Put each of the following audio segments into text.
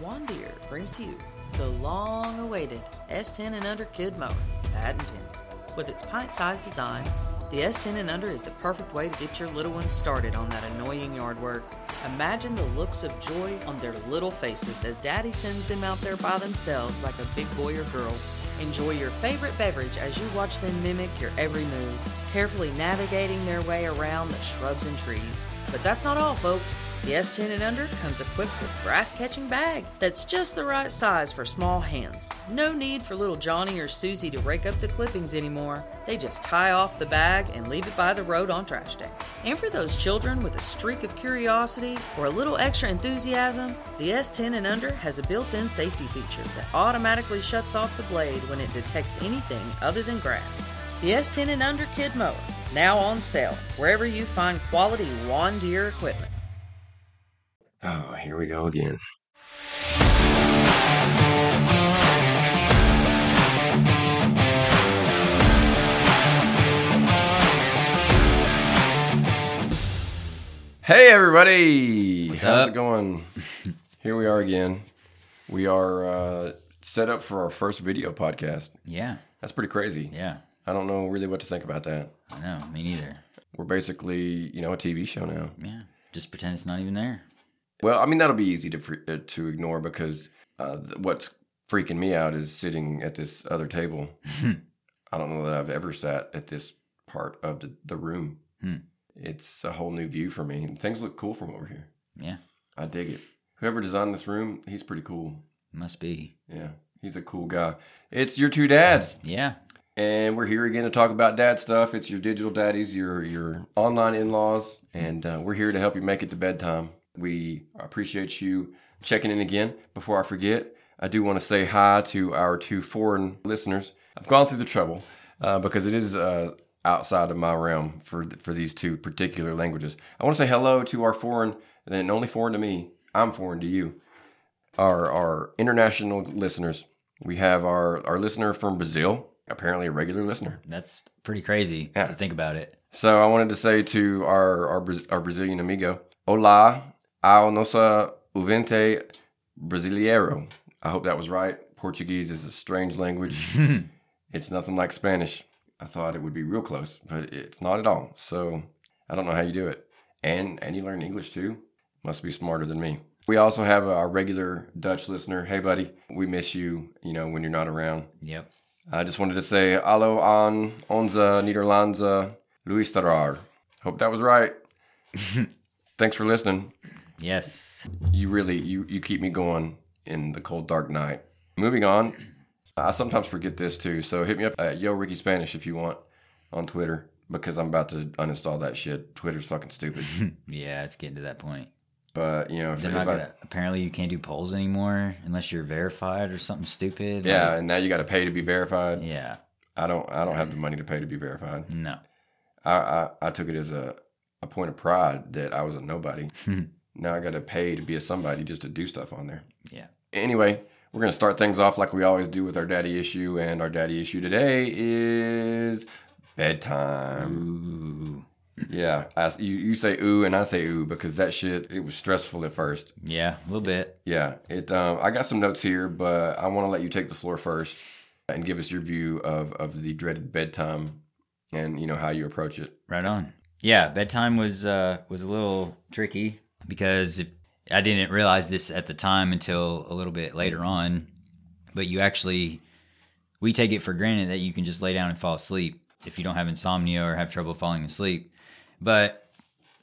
Deere brings to you the long awaited S10 and Under Kid Mower, patent pending. With its pint sized design, the S10 and Under is the perfect way to get your little ones started on that annoying yard work. Imagine the looks of joy on their little faces as daddy sends them out there by themselves like a big boy or girl. Enjoy your favorite beverage as you watch them mimic your every move, carefully navigating their way around the shrubs and trees. But that's not all, folks. The S10 and Under comes equipped with a grass catching bag that's just the right size for small hands. No need for little Johnny or Susie to rake up the clippings anymore. They just tie off the bag and leave it by the road on trash day. And for those children with a streak of curiosity or a little extra enthusiasm, the S10 and Under has a built in safety feature that automatically shuts off the blade when it detects anything other than grass. The S10 and Under Kid Mower, now on sale wherever you find quality Juan Deere equipment. Oh, here we go again. Hey, everybody! What's How's up? it going? Here we are again. We are uh, set up for our first video podcast. Yeah, That's pretty crazy. yeah. I don't know really what to think about that. I know. Me neither. We're basically, you know, a TV show now. Yeah. Just pretend it's not even there. Well, I mean that'll be easy to uh, to ignore because uh, what's freaking me out is sitting at this other table. I don't know that I've ever sat at this part of the, the room. Hmm. It's a whole new view for me. And things look cool from over here. Yeah. I dig it. Whoever designed this room, he's pretty cool. Must be. Yeah, he's a cool guy. It's your two dads, Yeah. And we're here again to talk about dad stuff. It's your digital daddies, your your online in laws, and uh, we're here to help you make it to bedtime. We appreciate you checking in again. Before I forget, I do want to say hi to our two foreign listeners. I've gone through the trouble uh, because it is uh, outside of my realm for for these two particular languages. I want to say hello to our foreign, and only foreign to me. I'm foreign to you. Our our international listeners. We have our our listener from Brazil, apparently a regular listener. That's pretty crazy Yeah. to think about it. So I wanted to say to our our, our Brazilian amigo, Olá ao nosso ouvinte uh, brasileiro. I hope that was right. Portuguese is a strange language. it's nothing like Spanish. I thought it would be real close, but it's not at all. So I don't know how you do it. And and you learn English too. Must be smarter than me. We also have our regular Dutch listener. Hey buddy, we miss you, you know, when you're not around. Yep. I just wanted to say hallo aan onze Nederlandse luisteraar. Hope that was right. Thanks for listening. Yes. You really you you keep me going in the cold dark night. Moving on. I sometimes forget this too, so hit me up at Yo Ricky Spanish if you want on Twitter because I'm about to uninstall that shit. Twitter's fucking stupid. Yeah, it's getting to that point. But you know, if, They're not gonna. Apparently, you can't do polls anymore unless you're verified or something stupid. yeah, Like, and now you got to pay to be verified. yeah. I don't I don't have the money to pay to be verified. No. I, I, I took it as a, a point of pride that I was a nobody. Hmm. now I got to pay to be a somebody just to do stuff on there. Yeah. Anyway, we're going to start things off like we always do with our daddy issue. And our daddy issue today is bedtime. Ooh. Yeah. I, you, you say ooh and I say ooh because that shit, it was stressful at first. Yeah. A little bit. Yeah. It. Um, I got some notes here, but I want to let you take the floor first and give us your view of, of the dreaded bedtime and, you know, how you approach it. Right on. Yeah, bedtime was uh was a little tricky because if, I didn't realize this at the time until a little bit later on. But you actually we take it for granted that you can just lay down and fall asleep if you don't have insomnia or have trouble falling asleep. But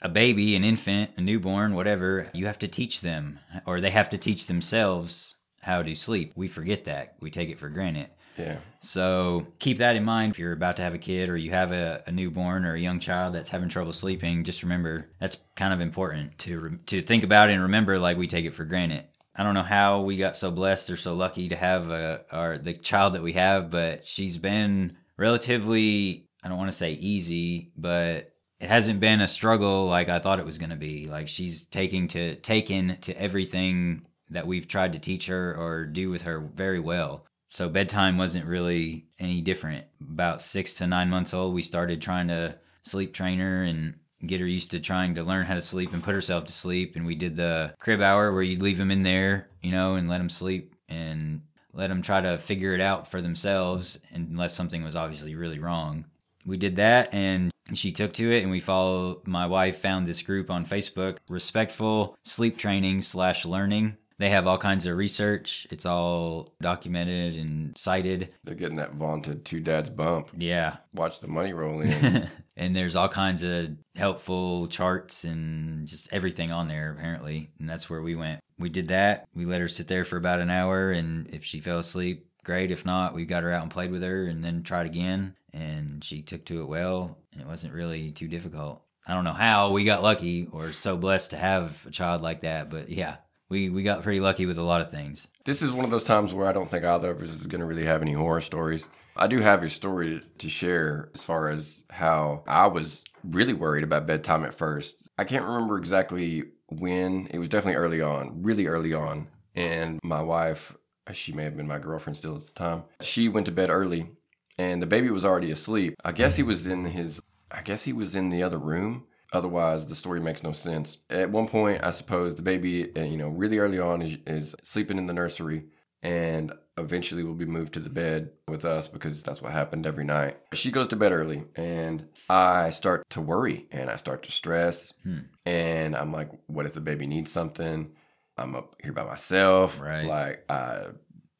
a baby, an infant, a newborn, whatever, you have to teach them or they have to teach themselves how to sleep. We forget that. We take it for granted. Yeah. So keep that in mind if you're about to have a kid or you have a, a newborn or a young child that's having trouble sleeping. Just remember that's kind of important to re- to think about and remember. Like we take it for granted. I don't know how we got so blessed or so lucky to have a, our the child that we have, but she's been relatively I don't want to say easy, but it hasn't been a struggle like I thought it was going to be. Like she's taking to taken to everything that we've tried to teach her or do with her very well. So bedtime wasn't really any different. About six to nine months old, we started trying to sleep train her and get her used to trying to learn how to sleep and put herself to sleep. And we did the crib hour where you'd leave them in there, you know, and let them sleep and let them try to figure it out for themselves unless something was obviously really wrong. We did that and she took to it and we follow my wife found this group on Facebook, respectful sleep training slash learning. They have all kinds of research. It's all documented and cited. They're getting that vaunted two dads bump. Yeah. Watch the money roll in. and there's all kinds of helpful charts and just everything on there apparently. And that's where we went. We did that. We let her sit there for about an hour and if she fell asleep, great. If not, we got her out and played with her and then tried again and she took to it well and it wasn't really too difficult. I don't know how we got lucky or so blessed to have a child like that, but yeah, we, we got pretty lucky with a lot of things. This is one of those times where I don't think either of us is going to really have any horror stories. I do have your story to share as far as how I was really worried about bedtime at first. I can't remember exactly when. It was definitely early on, really early on. And my wife, she may have been my girlfriend still at the time, she went to bed early and the baby was already asleep. I guess he was in his I guess he was in the other room Otherwise, the story makes no sense. At one point, I suppose the baby, uh, you know, really early on is, is sleeping in the nursery and eventually will be moved to the bed with us because that's what happened every night. She goes to bed early and I start to worry and I start to stress. Hmm. And I'm like, what if the baby needs something? I'm up here by myself. Right. Like, I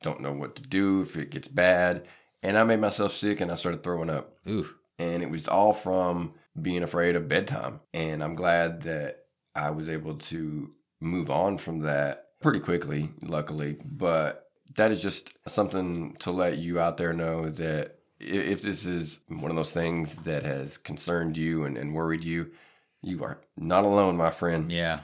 don't know what to do if it gets bad. And I made myself sick and I started throwing up. Ooh. And it was all from being afraid of bedtime. And I'm glad that I was able to move on from that pretty quickly, luckily. But that is just something to let you out there know that if this is one of those things that has concerned you and, and worried you, you are not alone, my friend. Yeah.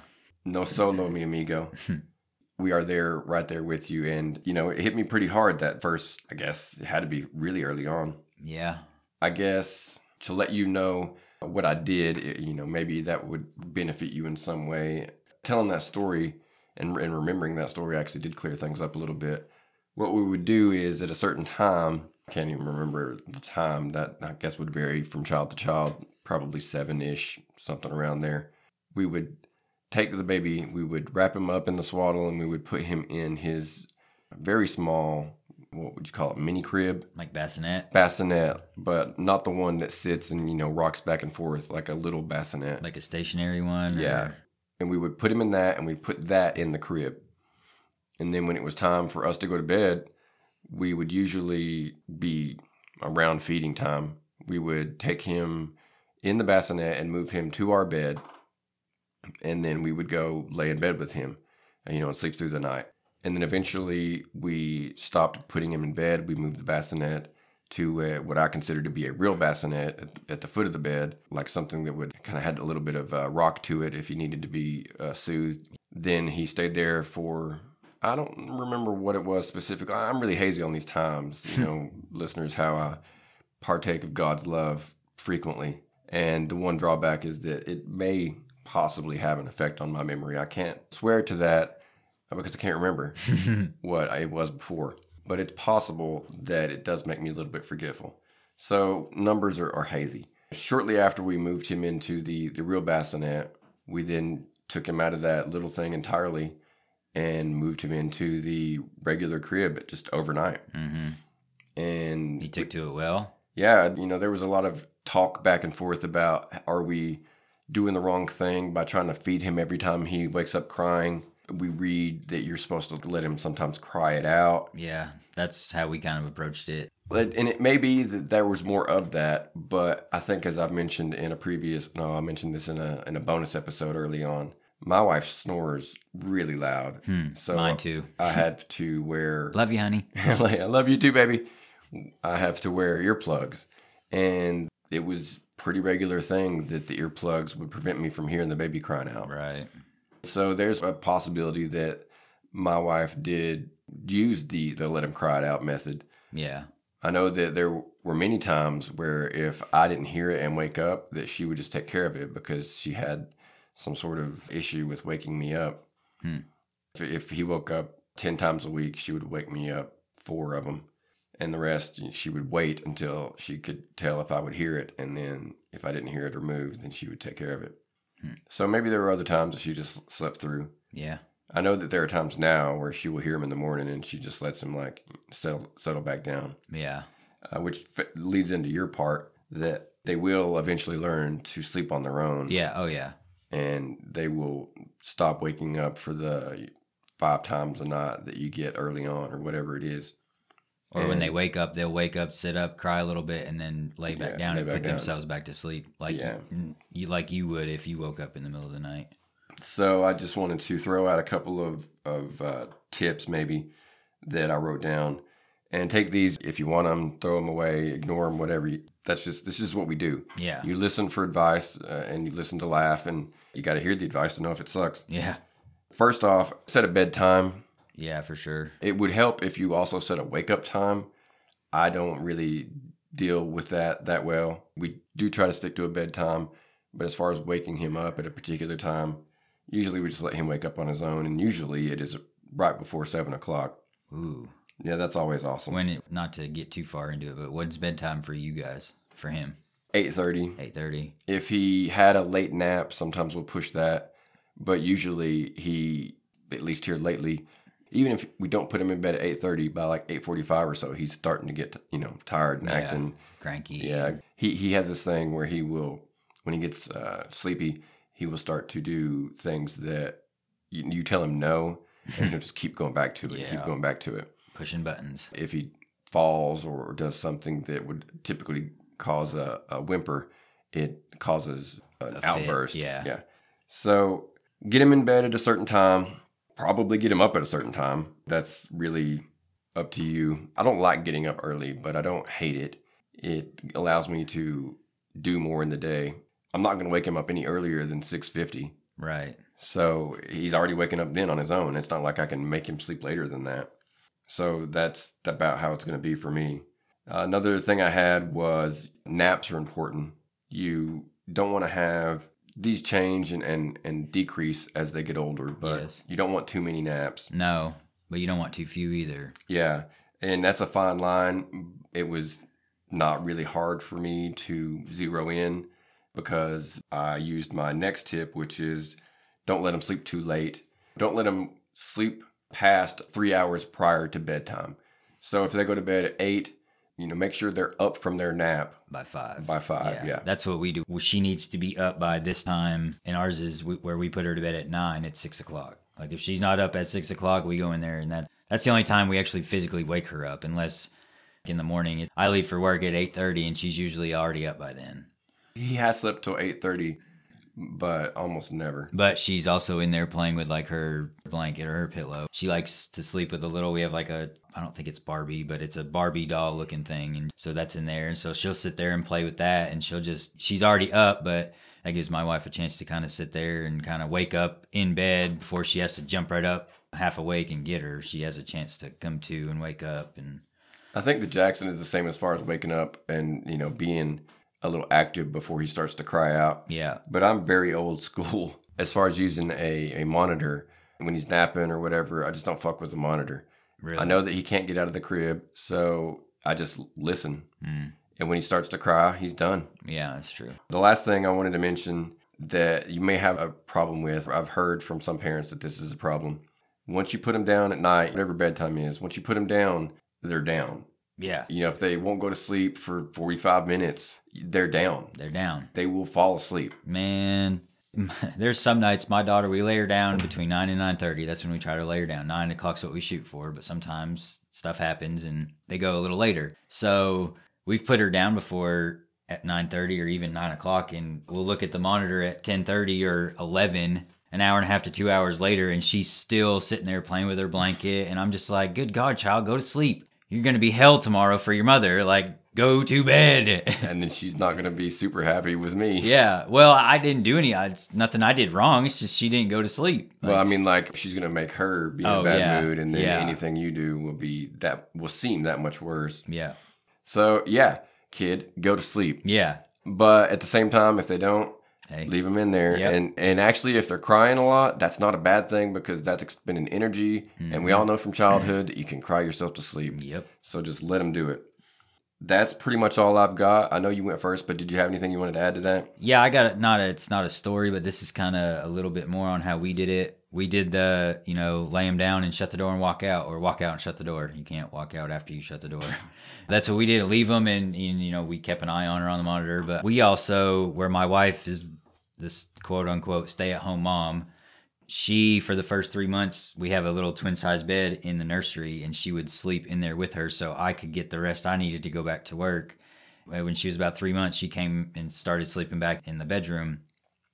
No solo, mi amigo. we are there right there with you. And, you know, it hit me pretty hard that first, I guess, it had to be really early on. Yeah. I guess to let you know what I did, it- you know, maybe that would benefit you in some way. Telling that story and, and remembering that story actually did clear things up a little bit. What we would do is at a certain time, I can't even remember the time, that I guess would vary from child to child, probably seven ish, something around there. We would take the baby, we would wrap him up in the swaddle, and we would put him in his very small, what would you call it, mini crib Like bassinet. bassinet, but not the one that sits and you know rocks back and forth like a little bassinet. Like a stationary one. yeah, or- and we would put him in that, and we'd put that in the crib. And then when it was time for us to go to bed, we would usually be around feeding time. We would take him in the bassinet and move him to our bed, and then we would go lay in bed with him, you know, and sleep through the night. And then eventually we stopped putting him in bed. We moved the bassinet to uh, what I consider to be a real bassinet at, at the foot of the bed, like something that would kind of had a little bit of uh, rock to it if he needed to be uh, soothed. Then he stayed there for I don't remember what it was specifically. I'm really hazy on these times, you know, listeners, how I partake of God's love frequently. And the one drawback is that it may possibly have an effect on my memory. I can't swear to that uh, because I can't remember what it was before. But it's possible that it does make me a little bit forgetful. So numbers are, are hazy. Shortly after we moved him into the, the real bassinet, we then took him out of that little thing entirely and moved him into the regular crib just overnight. Mhm. And He took to it well. yeah, you know, there was a lot of talk back and forth about are we doing the wrong thing by trying to feed him every time he wakes up crying. We read that you're supposed to let him sometimes cry it out. Yeah. That's how we kind of approached it. But- And it may be that there was more of that, but I think as I've mentioned in a previous no, I mentioned this in a in a bonus episode early on. My wife snores really loud. Hmm. So Mine too. I had to wear Love you, honey. I love you too, baby. I have to wear earplugs. And it was pretty regular thing that the earplugs would prevent me from hearing the baby crying out. Right. So there's a possibility that my wife did use the the let him cry it out method. Yeah. I know that there were many times where if I didn't hear it and wake up, that she would just take care of it because she had some sort of issue with waking me up. Hmm. If, if he woke up 10 times a week, she would wake me up four of them. And the rest she would wait until she could tell if I would hear it, and then if I didn't hear it or move, then she would take care of it. Hmm. So maybe there were other times that she just slept through. Yeah. I know that there are times now where she will hear him in the morning and she just lets him like settle settle back down, Yeah. uh, which f- leads into your part that they will eventually learn to sleep on their own, Yeah. Oh yeah. and they will stop waking up for the five times a night that you get early on or whatever it is. Or when they wake up, they'll wake up, sit up, cry a little bit, and then lay back Yeah, down and put down. themselves back to sleep, like Yeah. you, you like you would if you woke up in the middle of the night. So I just wanted to throw out a couple of of uh, tips maybe that I wrote down, and take these if you want them, throw them away, ignore them, whatever. You, that's just this is what we do. Yeah. You listen for advice uh, and you listen to laugh, and you got to hear the advice to know if it sucks. Yeah. First off, set a bedtime. Yeah, for sure. It would help if you also set a wake up time. I don't really deal with that that well. We do try to stick to a bedtime, but as far as waking him up at a particular time, usually we just let him wake up on his own, and usually it is right before seven o'clock. Ooh. Yeah, that's always awesome. When it, not to get too far into it, but what's bedtime for you guys? For him, Eight thirty. eight thirty. If he had a late nap, sometimes we'll push that, but usually he, at least here lately, even if we don't put him in bed at eight thirty, by like eight forty five or so, he's starting to get you know tired and Yeah. acting. Cranky. Yeah, he he has this thing where he will, when he gets uh, sleepy, he will start to do things that you, you tell him no, and he'll just keep going back to it, Yeah. keep going back to it. Pushing buttons. If he falls or does something that would typically cause a, a whimper, it causes an A fit, outburst. yeah. yeah. So get him in bed at a certain time. Probably get him up at a certain time. That's really up to you. I don't like getting up early, but I don't hate it. It allows me to do more in the day. I'm not going to wake him up any earlier than 6:50. Right. So he's already waking up then on his own. It's not like I can make him sleep later than that. So that's about how it's going to be for me. Uh, another thing I had was naps are important. You don't want to have these change and, and, and decrease as they get older, but Yes. you don't want too many naps. No, but you don't want too few either. Yeah. And that's a fine line. It was not really hard for me to zero in because I used my next tip, which is don't let them sleep too late. Don't let them sleep past three hours prior to bedtime. So if they go to bed at eight, you know, make sure they're up from their nap By five. by five. Yeah. That's what we do. Well, she needs to be up by this time, and ours is we, where we put her to bed at nine at six o'clock. Like if she's not up at six o'clock, we go in there, and that that's the only time we actually physically wake her up, unless in the morning. I leave for work at eight thirty, and she's usually already up by then. He has slept till eight thirty, but almost never. But she's also in there playing with like her blanket or her pillow. She likes to sleep with a little. We have like a I don't think it's Barbie, but it's a Barbie doll looking thing, and so that's in there. And so she'll sit there and play with that, and she'll just she's already up, but that gives my wife a chance to kind of sit there and kind of wake up in bed before she has to jump right up half awake and get her. She has a chance to come to and wake up and I think the Jackson is the same as far as waking up and you know being a little active before he starts to cry out. yeah, But I'm very old school as far as using a, a monitor when he's napping or whatever. I just don't fuck with the monitor. Really. I know that he can't get out of the crib, so I just listen. Mm. And when he starts to cry, he's done. Yeah, that's true. The last thing I wanted to mention that you may have a problem with, I've heard from some parents that this is a problem. Once you put them down at night, whatever bedtime is, once you put them down, they're down. Yeah, You know, if they won't go to sleep for 45 minutes, they're down. they're down. They will fall asleep. Man, there's some nights my daughter we lay her down between nine and nine thirty. That's when we try to lay her down. Nine o'clock's what we shoot for, but sometimes stuff happens and they go a little later. So we've put her down before at nine thirty or even nine o'clock, and we'll look at the monitor at ten thirty or eleven. An hour and a half to two hours later, and she's still sitting there playing with her blanket. And I'm just like, good God, child, go to sleep. You're going to be hell tomorrow for your mother. Like, go to bed. And then she's not going to be super happy with me. Yeah. Well, I didn't do any. It's nothing I did wrong. It's just she didn't go to sleep. Well, I mean, like she's gonna make her be in Oh, a bad yeah. mood, and then Yeah. anything you do will be that will seem that much worse. yeah, So yeah, kid, go to sleep. yeah, But at the same time, if they don't, Hey. leave them in there. Yep. And and actually, if they're crying a lot, that's not a bad thing because that's expending energy. And we mm-hmm. all know from childhood that you can cry yourself to sleep. Yep. So just let them do it. That's pretty much all I've got. I know you went first, but did you have anything you wanted to add to that? Yeah, I got it. Not a, it's not a story, but this is kind of a little bit more on how we did it. We did the, you know, lay them down and shut the door and walk out, or walk out and shut the door. You can't walk out after you shut the door. That's what we did. Leave them, and, and you know, we kept an eye on her on the monitor. But we also, where my wife is this quote unquote stay at home mom, she for the first three months we have a little twin size bed in the nursery, and she would sleep in there with her, so I could get the rest I needed to go back to work. Uh, When she was about three months, she came and started sleeping back in the bedroom.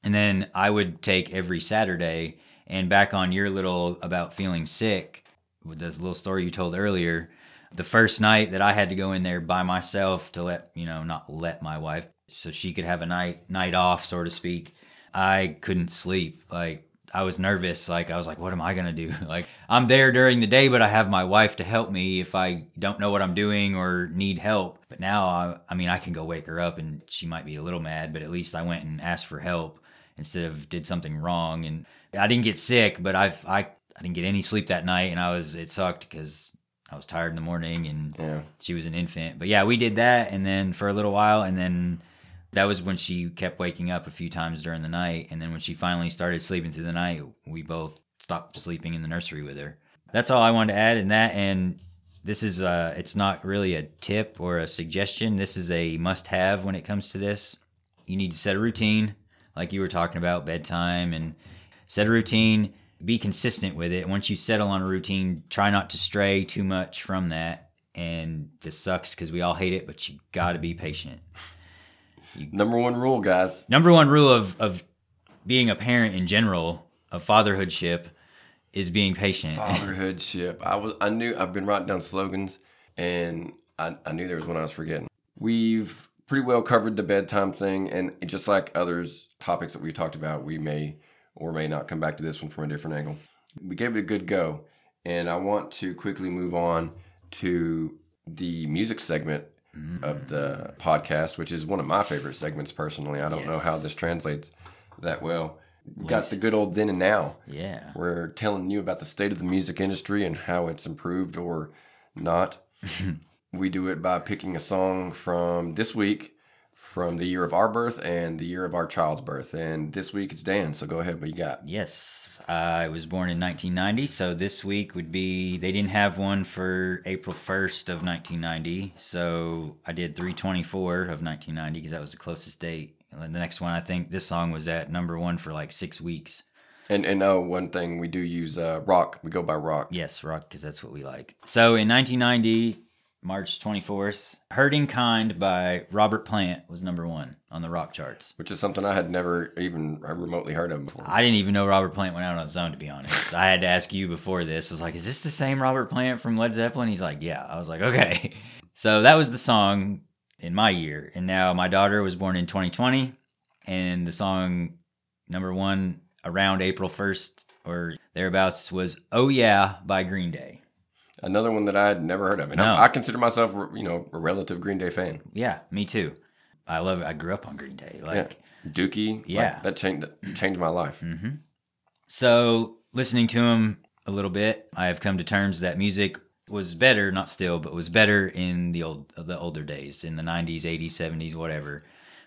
And then I would take every Saturday and back on your little about feeling sick with this little story you told earlier. The first night that I had to go in there by myself to let, you know, not let my wife so she could have a night night off, so to speak. I couldn't sleep. Like I was nervous. Like I was like, what am I gonna do? Like I'm there during the day, but I have my wife to help me if I don't know what I'm doing or need help. But now, I, I mean, I can go wake her up, and she might be a little mad, but at least I went and asked for help instead of did something wrong. And I didn't get sick, but I've I I didn't get any sleep that night, and I was it sucked because I was tired in the morning and Yeah. she was an infant. But yeah, we did that, and then for a little while, and then that was when she kept waking up a few times during the night. And then when she finally started sleeping through the night, we both stopped sleeping in the nursery with her. That's all I wanted to add in that. And this is uh it's not really a tip or a suggestion. This is a must have when it comes to this. You need to set a routine, like you were talking about, bedtime and set a routine, be consistent with it. Once you settle on a routine, try not to stray too much from that. And this sucks because we all hate it, but you got to be patient. Number one rule, guys. Number one rule of, of being a parent in general, of fatherhoodship, is being patient. Fatherhoodship. I was. I knew. I've been writing down slogans, and I, I knew there was one I was forgetting. We've pretty well covered the bedtime thing, and just like others topics that we talked about, we may or may not come back to this one from a different angle. We gave it a good go, and I want to quickly move on to the music segment of the podcast, which is one of my favorite segments personally. I don't know how this translates that well. We've got the good old then and now. Yeah. We're telling you about the state of the music industry and how it's improved or not. we do it by picking a song from this week, from the year of our birth and the year of our child's birth. And this week it's Dan. So go ahead. What you got? Yes, I was born in 1990, so this week would be. They didn't have one for April 1st of 1990, so I did 324 of 1990 because that was the closest date. And then the next one, I think this song was at number one for like six weeks. And and oh, one thing we do use uh, rock. We go by rock. Yes, rock, because that's what we like. So in 1990, March 24th, "Hurting Kind" by Robert Plant was number one on the rock charts. Which is something I had never even remotely heard of before. I didn't even know Robert Plant went out on his own, to be honest. I had to ask you before this. I was like, is this the same Robert Plant from Led Zeppelin? He's like, yeah. I was like, okay. So that was the song in my year. And now my daughter was born in 2020, and the song number one around April 1st or thereabouts was Oh Yeah by Green Day. Another one that I had never heard of. And No. I, I consider myself, you know, a relative Green Day fan. Yeah, me too. I love it. I grew up on Green Day. Like, yeah. Dookie. like, Yeah. that changed changed my life. hmm So, listening to him a little bit, I have come to terms that music was better, not still, but was better in the old the older days, in the '90s, '80s, '70s, whatever.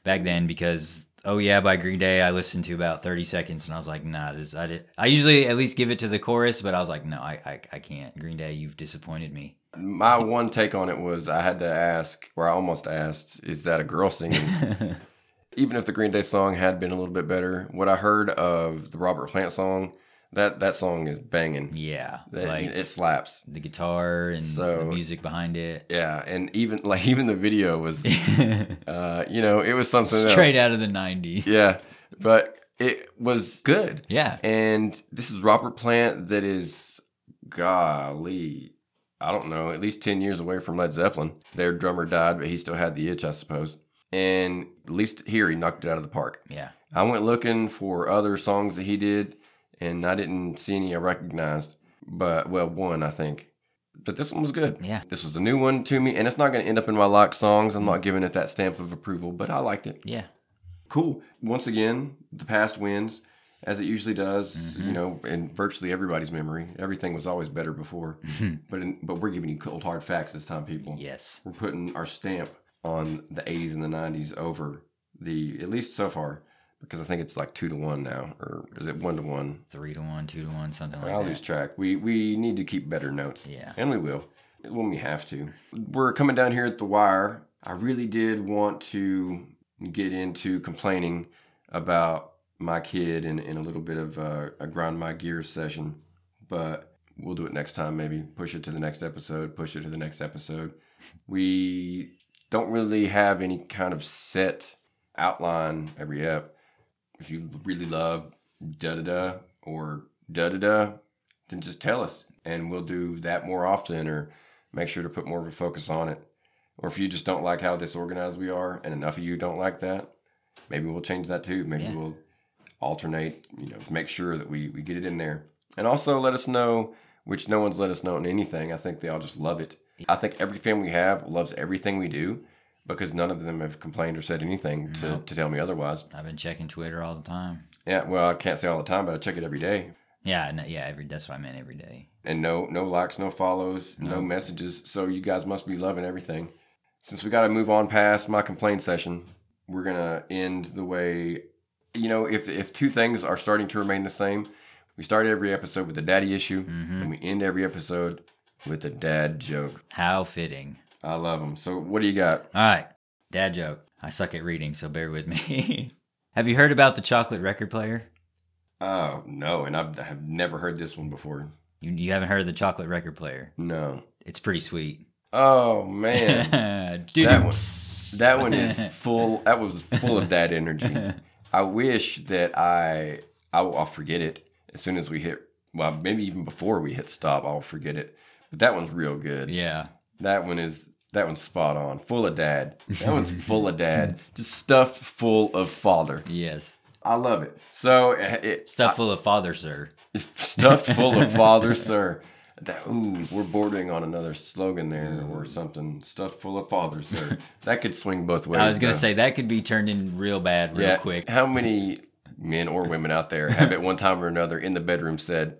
Back then, because oh yeah, by Green Day, I listened to about 30 seconds, and I was like, nah, this I did. I usually at least give it to the chorus, but I was like, no, I I, I can't. Green Day, you've disappointed me. My one take on it was I had to ask, or I almost asked, is that a girl singing? Even if the Green Day song had been a little bit better, what I heard of the Robert Plant song, that that song is banging. yeah, That, like it slaps. the guitar and So- the music behind it. Yeah, and even like even the video was, uh, you know, it was something Straight else. out of the '90s. Yeah, but it was good. Yeah. And this is Robert Plant that is, golly, I don't know, at least 10 years away from Led Zeppelin. Their drummer died, but he still had the itch, I suppose. And at least here he knocked it out of the park. Yeah. I went looking for other songs that he did, and I didn't see any I recognized. But, well, one, I think. But this one was good. Yeah. This was a new one to me, and it's not going to end up in my locked songs. I'm not mm. giving it that stamp of approval, but I liked it. Yeah. Cool. Once again, the past wins, as it usually does. You mm-hmm. know, in virtually everybody's memory, everything was always better before. Mm-hmm. but in, but we're giving you cold hard facts this time, people. Yes. We're putting our stamp on the 80s and the 90s over the at least so far because I think it's like two to one now, or is it one to one? Three to one, two to one, something like that. I'll that. lose track. We we need to keep better notes. Yeah. And we will when we have to. We're coming down here at the wire. I really did want to get into complaining about my kid in, in a little bit of a, a grind my gears session, but we'll do it next time. Maybe push it to the next episode, push it to the next episode. We don't really have any kind of set outline every ep. If you really love da da da or da da da, then just tell us and we'll do that more often or make sure to put more of a focus on it. Or if you just don't like how disorganized we are and enough of you don't like that, maybe we'll change that too. Maybe Yeah. we'll alternate, you know, make sure that we, we get it in there. And also let us know, which no one's let us know on anything. I think they all just love it. I think every fan we have loves everything we do because none of them have complained or said anything to, to tell me otherwise. I've been checking Twitter all the time. Yeah, well, I can't say all the time, but I check it every day. Yeah, no, yeah, every that's what I meant every day. and no no likes, no follows, no, No. messages. So you guys must be loving everything. Since we got to move on past my complaint session, we're gonna end the way. You know, if if two things are starting to remain the same, we start every episode with a daddy issue, Mm-hmm. and we end every episode with a dad joke. How fitting. I love them. So what do you got? All right, dad joke. I suck at reading, so bear with me. Have you heard about the chocolate record player? Oh no, and I've, I've never heard this one before. You, you haven't heard of the chocolate record player? No. It's pretty sweet. Oh man. Dude, that one, that one is full. That was full of that energy. I wish that I, I will, I'll forget it as soon as we hit. Well, maybe even before we hit stop, I'll forget it. But that one's real good. yeah. That one is that one's spot on. Full of dad. That one's full of dad. Just stuffed full of father. Yes. I love it. So it, it Stuff full of father, sir. stuffed full of father, sir. That, ooh, we're bordering on another slogan there or mm. something. Stuffed full of father, sir. That could swing both ways. I was gonna though. say that could be turned in real bad real quick. How many men or women out there have at one time or another in the bedroom said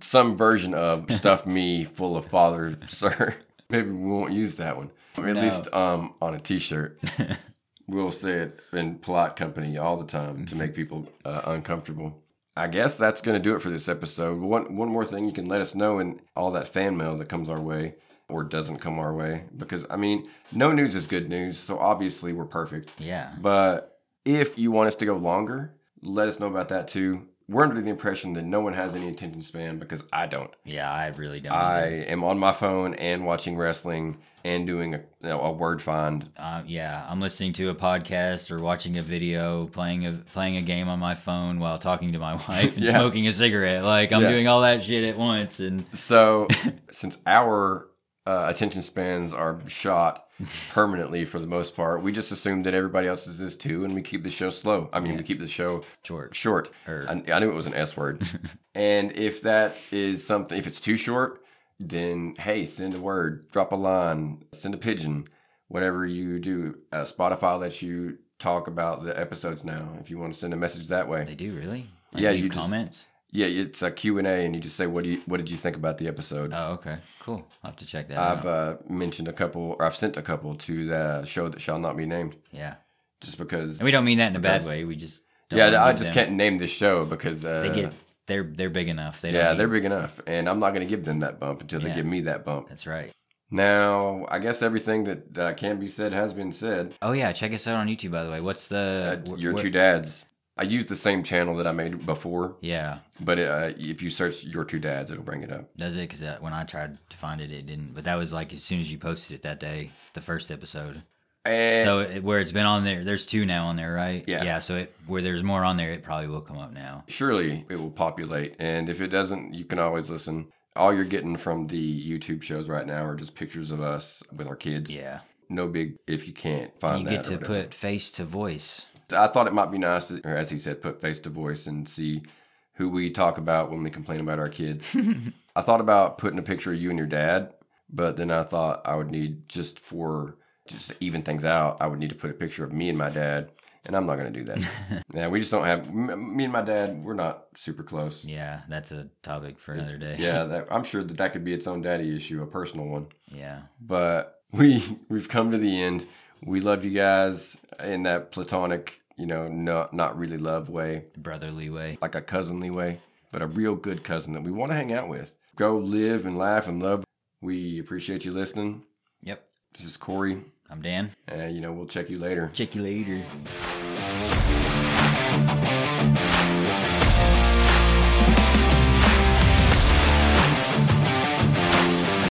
some version of "stuff me full of father, sir"? Maybe we won't use that one. At No. least um, on a T-shirt. we'll say it in polite company all the time to make people uh, uncomfortable. I guess that's going to do it for this episode. One one more thing, you can let us know in all that fan mail that comes our way or doesn't come our way because I mean, no news is good news. So obviously we're perfect. Yeah. But if you want us to go longer, let us know about that too. We're under the impression that no one has any attention span because I don't. Yeah, I really don't. I am on my phone and watching wrestling and doing a, you know, a word find. Uh, yeah, I'm listening to a podcast or watching a video, playing a playing a game on my phone while talking to my wife and Yeah. smoking a cigarette. Like I'm Yeah. doing all that shit at once, and So, since our uh, attention spans are shot permanently for the most part, we just assume that everybody else's is too, and we keep the show slow. I mean, we keep the show short. short. Or- I, I knew it was an S word. and if that is something, if it's too short, then hey, send a word, drop a line, send a pigeon, whatever you do. Uh, Spotify lets you talk about the episodes now. If you want to send a message that way, They do really? Yeah, leave you just- comments. Yeah, it's a Q and A, and you just say what do you what did you think about the episode. Oh, okay, cool. I'll have to check that I've out. uh, mentioned a couple, or I've sent a couple to the show that shall not be named, yeah, just because. and we don't mean that in a bad way. We just don't yeah, I just them- can't name this show because uh, They get they're they're big enough. They don't yeah, need- they're big enough, and I'm not going to give them that bump until they give me that bump. That's right. Now, I guess everything that uh, can be said has been said. Oh yeah, check us out on YouTube by the way. What's the Uh, wh- your wh- two dads. I used the same channel that I made before, Yeah, but uh, if you search your two dads, it'll bring it up. does it? Because when I tried to find it, it didn't. But that was like as soon as you posted it that day, the first episode. And so it, where it's been on there, there's two now on there, right? Yeah. Yeah. So it, where there's more on there, it probably will come up now. surely it will populate. And if it doesn't, you can always listen. All you're getting from the YouTube shows right now are just pictures of us with our kids. Yeah. No big if you can't find it. You get to put face to voice. I thought it might be nice to, or as he said, put face to voice and see who we talk about when we complain about our kids. I thought about putting a picture of you and your dad, but then I thought I would need just for just to even things out, I would need to put a picture of me and my dad and I'm not going to do that. yeah, we just don't have. Me and my dad, we're not super close. Yeah, that's a topic for another day. Yeah, that, I'm sure that that could be its own daddy issue, a personal one. Yeah. But we we've come to the end. We love you guys in that platonic, you know, not not really love way, Brotherly way. like a cousinly way, but a real good cousin that we want to hang out with. Go live and laugh and love. We appreciate you listening. Yep. This is Corey. I'm Dan. Uh, you know, we'll check you later. Check you later.